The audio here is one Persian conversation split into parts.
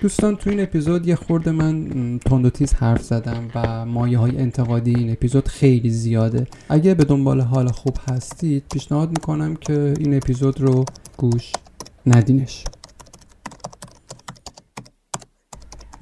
دوستان تو این اپیزود یه خورده من تند و تیز حرف زدم و مایه های انتقادی این اپیزود خیلی زیاده. اگه به دنبال حال خوب هستید پیشنهاد می‌کنم که این اپیزود رو گوش ندینش.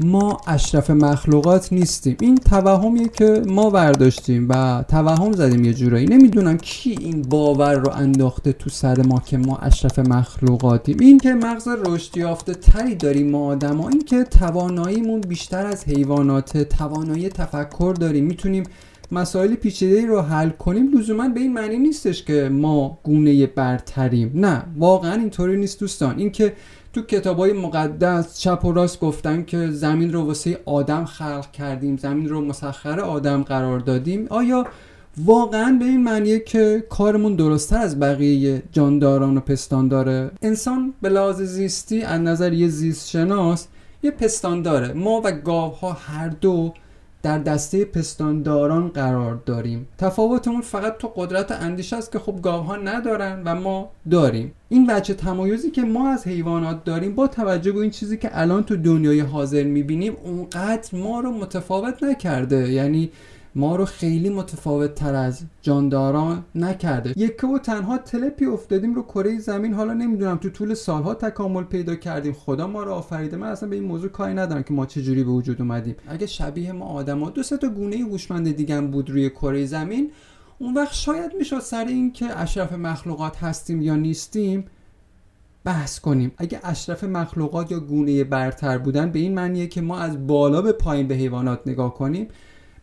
ما اشرف مخلوقات نیستیم. این توهمیه که ما برداشتیم و توهم زدیم یه جورایی. نمی‌دونم کی این باور رو انداخته تو سر ما که ما اشرف مخلوقاتیم. این که مغز رشد یافته تری داریم ما آدما این که تواناییمون بیشتر از حیوانات توانایی تفکر داریم. می‌تونیم مسائل پیچیده رو حل کنیم. لزوما به این معنی نیستش که ما گونه برتریم. نه واقعا اینطوری نیست دوستان. اینکه تو کتاب های مقدس چپ و راست گفتن که زمین رو واسه آدم خلق کردیم زمین رو مسخر آدم قرار دادیم. آیا واقعا به این معنیه که کارمون درستتر از بقیه جانداران و پستان داره انسان به لحاظ زیستی از نظر یه زیست شناس یه پستان داره ما و گاو ها هر دو در دسته پستانداران قرار داریم. تفاوتمون فقط تو قدرت اندیشه است که خب گاوها ندارن و ما داریم. این وجه تمایزی که ما از حیوانات داریم با توجه به این چیزی که الان تو دنیای حاضر می‌بینیم اونقدر ما رو متفاوت نکرده. یعنی ما رو خیلی متفاوت تر از جانداران نکرده. یکه و تنها تلپی افتادیم رو کره زمین. حالا نمی‌دونم تو طول سالها تکامل پیدا کردیم. خدا ما رو آفریده. من اصلا به این موضوع کاری ندارم که ما چجوری به وجود اومدیم. اگه شبیه ما آدما دو سه تا گونه هوشمند دیگه بود روی کره زمین. اون وقت شاید می‌شد سر این که اشرف مخلوقات هستیم یا نیستیم بحث کنیم. اگه اشرف مخلوقات یا گونه برتر بودن به این معنیه که ما از بالا به پایین به حیوانات نگاه کنیم.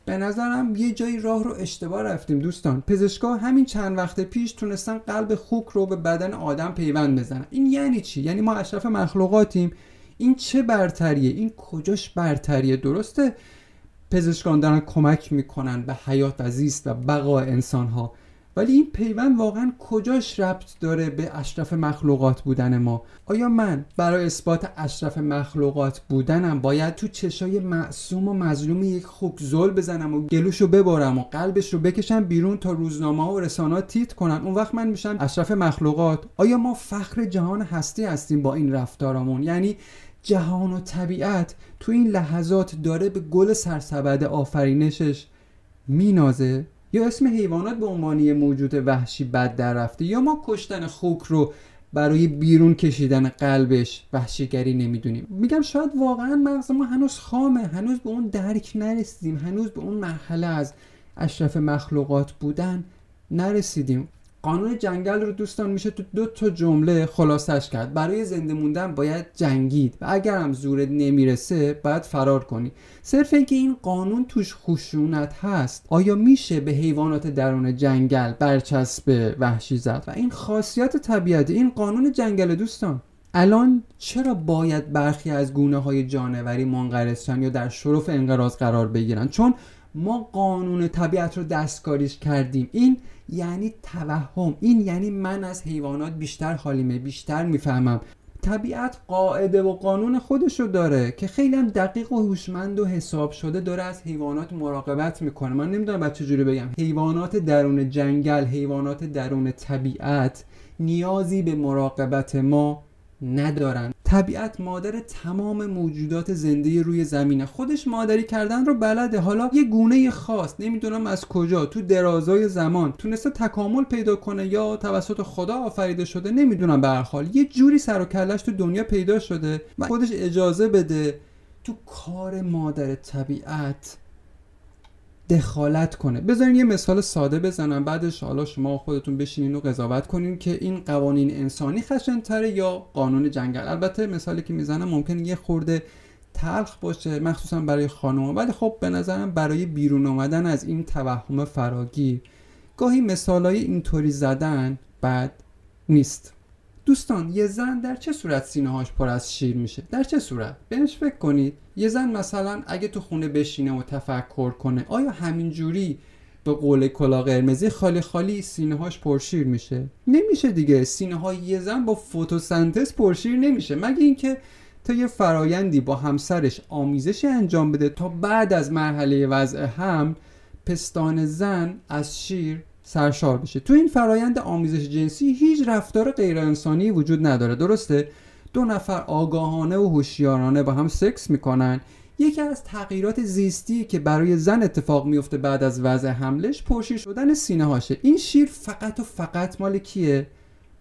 به نظرم یه جایی راه رو اشتباه رفتیم دوستان. پزشکا همین چند وقت پیش تونستن قلب خوک رو به بدن آدم پیوند بزنن. این یعنی چی؟ یعنی ما اشرف مخلوقاتیم. این چه برتریه؟ این کجاش برتریه؟ درسته؟ پزشکان دارن کمک می‌کنن به حیات و زیست و بقای انسان ها ولی این پیوند واقعا کجاش ربط داره به اشرف مخلوقات بودن ما؟ آیا من برای اثبات اشرف مخلوقات بودنم باید تو چشای معصوم و مظلوم یک خوک زل بزنم و گلوش رو ببارم و قلبش رو بکشم بیرون تا روزنامه و رسانات تیت کنن؟ اون وقت من میشم اشرف مخلوقات. آیا ما فخر جهان هستی هستیم با این رفتارمون؟ یعنی جهان و طبیعت تو این لحظات داره به گل سرسبد آفرینشش مینازه؟ یا اسم حیوانات به عنوان موجود وحشی بد در رفته یا ما کشتن خوک رو برای بیرون کشیدن قلبش وحشیگری نمی‌دونیم. میگم شاید واقعا مغز ما هنوز خامه هنوز به اون درک نرسیدیم هنوز به اون مرحله از اشرف مخلوقات بودن نرسیدیم. قانون جنگل رو دوستان میشه تو دو تا جمله خلاصش کرد. برای زنده موندن باید جنگید و اگر هم زورت نمی‌رسه باید فرار کنی. صرف اینکه این قانون توش خشونت هست آیا میشه به حیوانات درون جنگل برچسب وحشی زد؟ و این خاصیت طبیعت این قانون جنگل دوستان. الان چرا باید برخی از گونه های جانوری منقرض یا در شرف انقراض قرار بگیرن؟ چون ما قانون طبیعت رو دستکاریش کردیم. این یعنی توهم. این یعنی من از حیوانات بیشتر حالیمه بیشتر می‌فهمم. طبیعت قاعده و قانون خودشو داره که خیلی هم دقیق و هوشمند و حساب شده داره از حیوانات مراقبت می‌کنه. من نمی‌دونم بعد چجوری بگم. حیوانات درون جنگل حیوانات درون طبیعت نیازی به مراقبت ما ندارن. طبیعت مادر تمام موجودات زنده روی زمینه. خودش مادری کردن رو بلده. حالا یه گونه خاص نمی‌دونم از کجا تو درازای زمان تونسته تکامل پیدا کنه یا توسط خدا آفریده شده نمی‌دونم به حال. یه جوری سر و کلش تو دنیا پیدا شده و خودش اجازه بده تو کار مادر طبیعت دخالت کنه. بذارین یه مثال ساده بزنم بعدش حالا شما خودتون بشینین و قضاوت کنین که این قوانین انسانی خشنتره یا قانون جنگل. البته مثالی که می‌زنم ممکن یه خورده تلخ باشه مخصوصا برای خانم ولی خب به نظرم برای بیرون آمدن از این توهم فراگیر گاهی مثالای اینطوری زدن بد نیست. دوستان یه زن در چه صورت سینه هاش پر از شیر میشه؟ در چه صورت؟ بهش فکر کنید. یه زن مثلا اگه تو خونه بشینه و تفکر کنه آیا همین جوری به قول کلا قرمزی خالی خالی سینه هاش پرشیر میشه؟ نمیشه دیگه. سینه های یه زن با فتوسنتز پرشیر نمیشه. مگه اینکه تا یه فرایندی با همسرش آمیزشی انجام بده تا بعد از مرحله وضع هم پستان زن از شیر سرشار بشه. تو این فرایند آمیزش جنسی هیچ رفتار غیر انسانی وجود نداره. درسته؟ دو نفر آگاهانه و هوشیارانه با هم سکس می‌کنن. یکی از تغییرات زیستی که برای زن اتفاق میفته بعد از وضع حملش پرشیر شدن سینه هاشه این شیر فقط و فقط مال کیه؟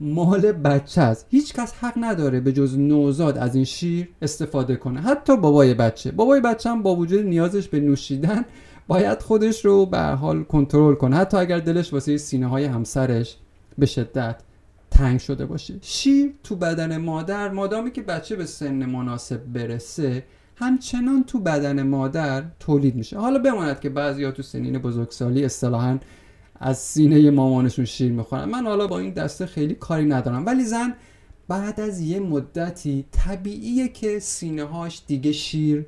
مال بچه است. هیچ کس حق نداره به جز نوزاد از این شیر استفاده کنه. حتی بابای بچه. بابای بچه هم با وجود نیازش به نوشیدن باید خودش رو به حال کنترل کنه. حتی اگر دلش واسه سینه های همسرش به شدت تنگ شده باشه. شیر تو بدن مادر مادامی که بچه به سن مناسب برسه همچنان تو بدن مادر تولید میشه. حالا بماند که بعضی ها تو سنین بزرگسالی اصطلاحا از سینه مامانشون شیر می‌خورن. من حالا با این دسته خیلی کاری ندارم. ولی زن بعد از یه مدتی طبیعیه که سینه هاش دیگه شیر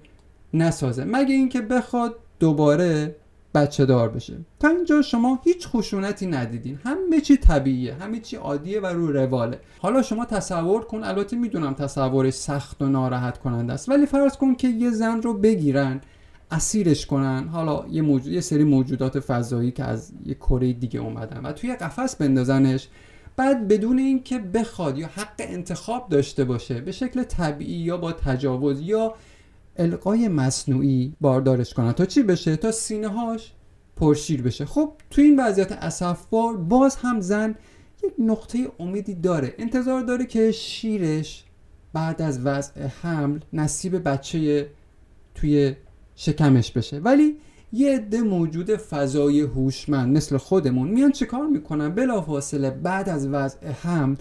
نسازه. مگه اینکه بخواد دوباره بچه دار بشه. تا اینجا شما هیچ خشونتی ندیدین. همه چی طبیعیه همه چی عادیه و رو رواله. حالا شما تصور کن البته می‌دونم تصورش سخت و ناراحت کننده است ولی فرض کن که یه زن رو بگیرن اسیرش کنن. حالا یه, موجود، یه سری موجودات فضایی که از یه کره دیگه اومدن و توی قفس بندازنش. بعد بدون اینکه بخواد یا حق انتخاب داشته باشه به شکل طبیعی یا با تجاوز یا القای مصنوعی باردارش کنن. تا چی بشه؟ تا سینه هاش پرشیر بشه. خب تو این وضعیت اسفبار باز هم زن یک نقطه امیدی داره. انتظار داره که شیرش بعد از وضع حمل نصیب بچه توی شکمش بشه. ولی یه عده موجود فضای هوشمند مثل خودمون میان چیکار می‌کنن؟ بلافاصله بعد از وضع حمل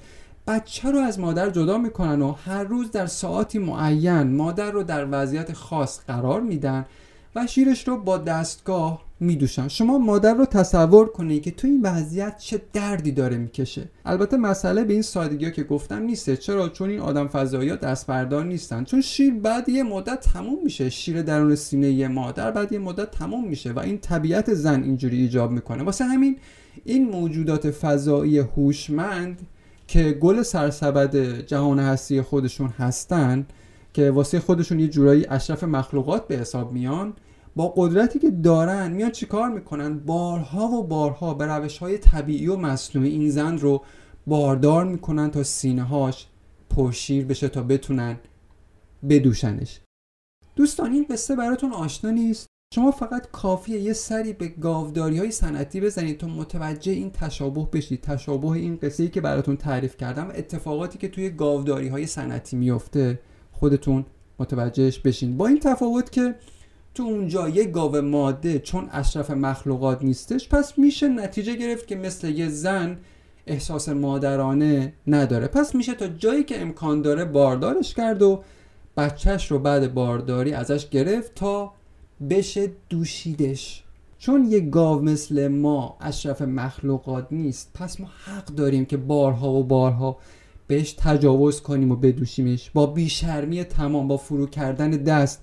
بچه رو از مادر جدا می‌کنن و هر روز در ساعتی معین مادر رو در وضعیت خاص قرار میدن و شیرش رو با دستگاه میدوشن. شما مادر رو تصور کنید که تو این وضعیت چه دردی داره می‌کشه. البته مسئله به این سادگی ها که گفتم نیسته. چرا؟ چون این آدم فضایی ها دست بردار نیستن. چون شیر بعد یه مدت تموم میشه. شیر درون سینه یه مادر بعد یه مدت تموم میشه و این طبیعت زن اینجوری ایجاب می‌کنه. واسه همین این موجودات فضایی هوشمند که گل سرسبد جهان هستی خودشون هستن که واسه خودشون یه جورایی اشرف مخلوقات به حساب میان با قدرتی که دارن میان چیکار می‌کنن؟ بارها و بارها به روش های طبیعی و مصنوعی این زن رو باردار می‌کنن تا سینه هاش پرشیر بشه تا بتونن بدوشنش. دوستان این قصه براتون آشنا نیست؟ شما فقط کافیه یه سری به گاوداری های صنعتی بزنید تا متوجه این تشابه بشید. تشابه این قصه ای که براتون تعریف کردم اتفاقاتی که توی گاوداری های صنعتی میفته خودتون متوجهش بشین. با این تفاوت که تو اونجا یه گاو ماده چون اشرف مخلوقات نیستش پس میشه نتیجه گرفت که مثل یه زن احساس مادرانه نداره. پس میشه تا جایی که امکان داره باردارش کرد و بچهش رو بعد بارداری ازش گرفت تا بشه دوشیدش. چون یه گاو مثل ما اشرف مخلوقات نیست پس ما حق داریم که بارها و بارها بهش تجاوز کنیم و بدوشیمش. با بیشرمی تمام با فرو کردن دست.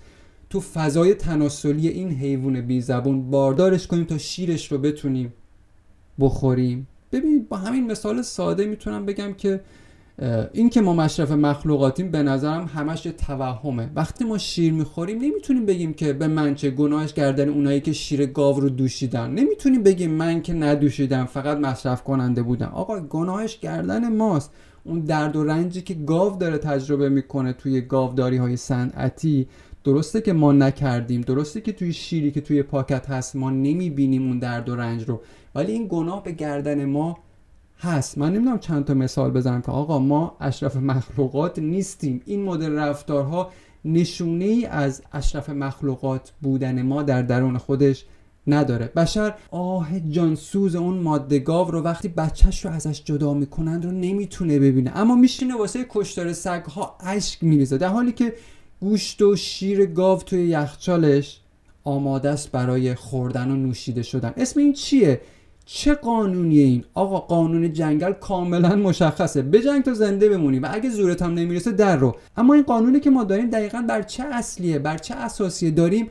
تو فضای تناسلی این حیوان بی زبون باردارش کنیم تا شیرش رو بتونیم بخوریم. ببینید با همین مثال ساده می‌تونم بگم که این که ما مشرف مخلوقاتیم به نظرم همش یه توهمه. وقتی ما شیر می‌خوریم نمی‌تونیم بگیم که به من چه گناهش گردن اونایی که شیر گاو رو دوشیدن. نمی‌تونیم بگیم من که ندوشیدم فقط مصرف کننده بودم. آقا گناهش گردن ماست. اون درد و رنجی که گاو داره تجربه می‌کنه توی گاوداری های صنعتی درسته که ما نکردیم. درسته که توی شیری که توی پاکت هست ما نمی‌بینیم اون درد و رنج رو. ولی این گناه به گردن ما هست. من نمی‌دونم چند تا مثال بزنم که آقا ما اشرف مخلوقات نیستیم. این مدل رفتارها نشونه ای از اشرف مخلوقات بودن ما در درون خودش نداره. بشر آه جانسوز اون ماده گاو رو وقتی بچهش رو ازش جدا می‌کنند رو نمی‌تونه ببینه. اما میشینه واسه کشتار سگ ها اشک میریزه. در حالی که گوشت و شیر گاو توی یخچالش آماده است برای خوردن و نوشیده شدن. اسم این چیه؟ چه قانونیه این؟ آقا قانون جنگل کاملا مشخصه. به جنگ تا زنده بمونی و اگه زورت هم نمی‌رسه در رو. اما این قانونی که ما داریم دقیقا بر چه اصلیه؟ بر چه اساسیه؟ داریم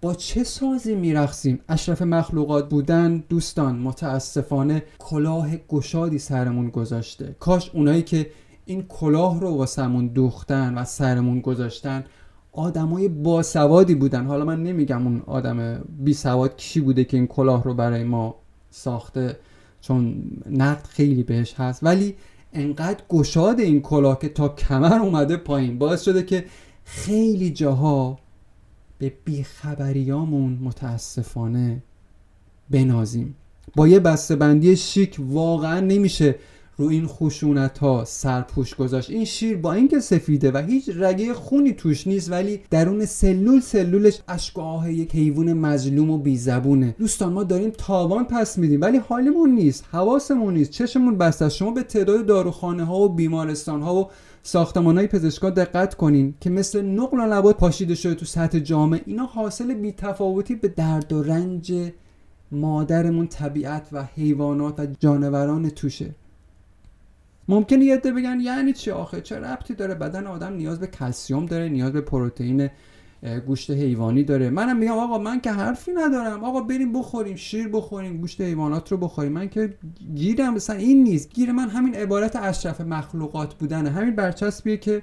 با چه سازی میرخسیم اشرف مخلوقات بودن دوستان متاسفانه کلاه گشادی سرمون گذاشته. کاش اونایی که این کلاه رو واسمون دوختن و سرمون گذاشتن آدمای باسوادی بودن. حالا من نمیگم اون آدم بی سواد کی بوده که این کلاه رو برای ما ساخته چون نقد خیلی بهش هست. ولی انقدر گشاد این کلاه که تا کمر اومده پایین. باعث شده که خیلی جاها به بیخبریامون متاسفانه بنازیم. با یه بندی شیک واقعا نمیشه رو این خشونت ها سرپوش گذاشت. این شیر با اینکه سفیده و هیچ رگه خونی توش نیست ولی درون سلول سلولش اشک یک حیوان مظلوم و بیزبونه. دوستان ما داریم تاوان پس میدیم ولی حالمون نیست حواسمون نیست. چشمون بسته شما به تعداد داروخانه ها و بیمارستان ها و ساختمان های پزشکا دقت کنین که مثل نقل و نبات پاشیده شده تو سطح جامعه. اینا حاصل بیتفاوتی به درد و رنج مادرمون طبیعت و حیوانات و جانوران توشه. ممکنه یه عده بگن یعنی چی آخه؟ چه ربطی داره؟ بدن آدم نیاز به کلسیوم داره نیاز به پروتئین گوشت حیوانی داره. منم میگم آقا من که حرفی ندارم. آقا بریم بخوریم شیر بخوریم گوشت حیوانات رو بخوریم. من که گیرم مثلا این نیست. گیر من همین عبارت اشرف مخلوقات بودنه. همین برچسبیه که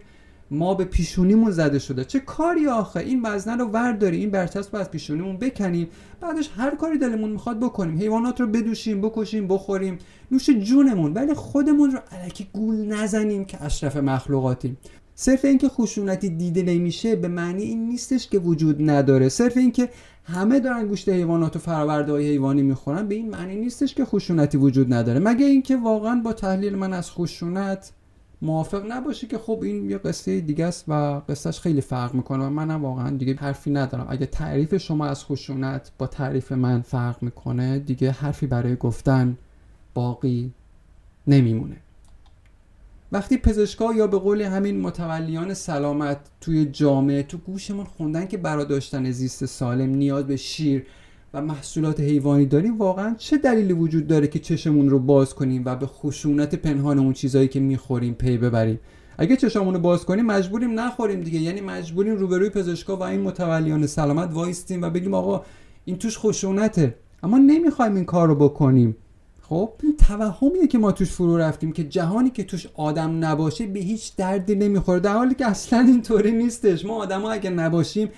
ما به پیشونیمون زده شده. چه کاری آخه؟ این وزنه رو ورداری این برچسب رو از پیشونیمون بکنیم. بعدش هر کاری دلمون می‌خواد بکنیم. حیوانات رو بدوشیم بکشیم بخوریم. نوش جونمون. ولی خودمون رو علکی گول نزنیم که اشرف مخلوقاتیم. صرف اینکه خشونتی دیده نمیشه به معنی این نیستش که وجود نداره. صرف اینکه همه دارن گوشت حیوانات و فراورده های حیوانی می‌خورن به این معنی نیستش که خشونتی وجود نداره. مگه اینکه واقعا با تحلیل من از خشونت موافق نباشی که خب این یه قصه دیگه است و قصهش خیلی فرق می‌کنه و منم واقعا دیگه حرفی ندارم. اگه تعریف شما از خشونت با تعریف من فرق می‌کنه دیگه حرفی برای گفتن باقی نمیمونه. وقتی پزشکا یا به قول همین متولیان سلامت توی جامعه تو گوشمون خوندن که برای داشتن زیست سالم نیاز به شیر و محصولات حیوانی داریم واقعا چه دلیلی وجود داره که چشمون رو باز کنیم و به خشونت پنهان اون چیزایی که می‌خوریم پی ببریم؟ اگه چشمون رو باز کنیم مجبوریم نخوریم دیگه. یعنی مجبوریم روبروی پزشکا و این متولیان سلامت وایستیم و بگیم آقا این توش خشونته. اما نمی‌خوایم این کار رو بکنیم. خب این توهمیه که ما توش فرو رفتیم که جهانی که توش آدم نباشه به هیچ دردی نمی‌خوره در حالی که اصلا اینطوری نیستش. ما آدم ها اگه نباشیم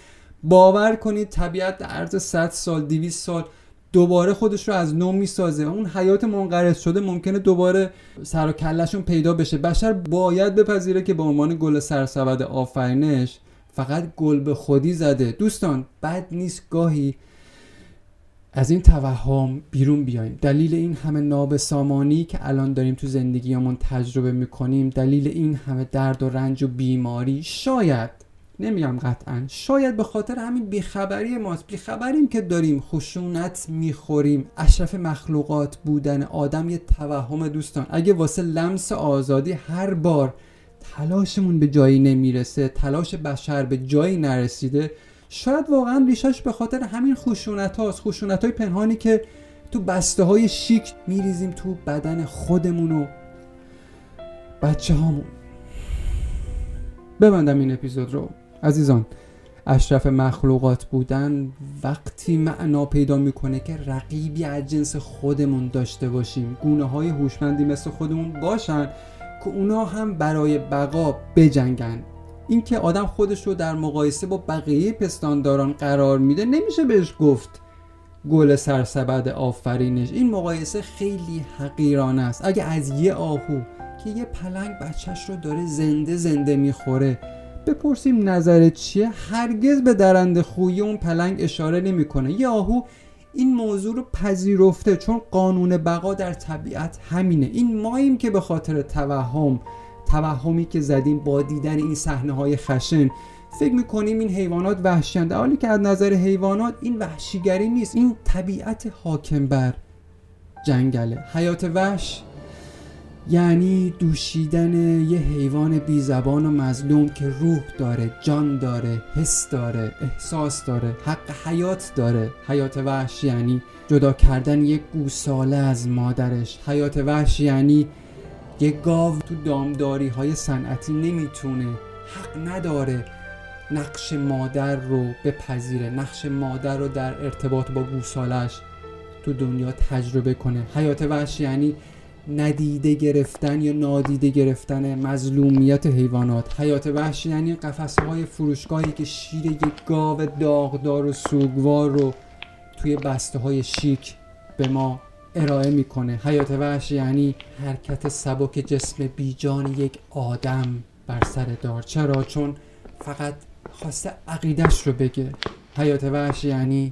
باور کنید طبیعت در عرض 100 سال 200 سال دوباره خودش رو از نو می‌سازه. اون حیات منقرض شده ممکنه دوباره سر و کلشون پیدا بشه. بشر باید بپذیره که به عنوان گل سرسبد آفرینش فقط گل به خودی زده. دوستان بد نیست گاهی از این توهم بیرون بیایم. دلیل این همه نابسامانی که الان داریم تو زندگیمون تجربه می‌کنیم دلیل این همه درد و رنج و بیماری شاید نمیگم قطعا. شاید به خاطر همین بیخبری ماست. بیخبریم که داریم خشونت می‌خوریم. اشرف مخلوقات بودن آدم یه توهم دوستان. اگه واسه لمس آزادی هر بار تلاشمون به جایی نمی‌رسه تلاش بشر به جایی نرسیده شاید واقعا ریشش به خاطر همین خشونت هاست خشونت های پنهانی که تو بسته های شیک میریزیم تو بدن خودمون و بچه هامون ببندم این اپیزود رو. عزیزان اشرف مخلوقات بودن وقتی معنا پیدا می‌کنه که رقیبی از جنس خودمون داشته باشیم. گونه های هوشمندی مثل خودمون باشن که اونا هم برای بقا بجنگن. اینکه آدم خودش رو در مقایسه با بقیه پستانداران قرار میده نمیشه بهش گفت گل سرسبد آفرینش. این مقایسه خیلی حقیرانه است. اگه از یه آهو که یه پلنگ بچهش رو داره زنده زنده می‌خوره بپرسیم نظرت چیه؟ هرگز به درنده خوی اون پلنگ اشاره نمی‌کنه. یه آهو این موضوع رو پذیرفته چون قانون بقا در طبیعت همینه. این ماییم که به خاطر توهم توهمی که زدیم با دیدن این صحنه های خشن فکر می‌کنیم این حیوانات وحشیند حالی که از نظر حیوانات این وحشیگری نیست. این طبیعت حاکم بر جنگله. حیات وحش یعنی دوشیدن یه حیوان بی زبان و مظلوم که روح داره جان داره حس داره احساس داره حق حیات داره. حیات وحش یعنی جدا کردن یک گوساله از مادرش. حیات وحش یعنی یه گاو تو دامداری های صنعتی نمی‌تونه حق نداره نقش مادر رو بپذیره نقش مادر رو در ارتباط با گوسالش تو دنیا تجربه کنه. حیات وحش یعنی ندیده گرفتن یا نادیده گرفتن مظلومیت حیوانات. حیات وحش یعنی قفسه های فروشگاهی که شیر یک گاو داغدار و سوگوار رو توی بسته های شیک به ما ارائه می‌کنه. حیات وحش یعنی حرکت سبک جسم بیجان یک آدم بر سر دار. چرا؟ چون فقط خواسته عقیدش رو بگه. حیات وحش یعنی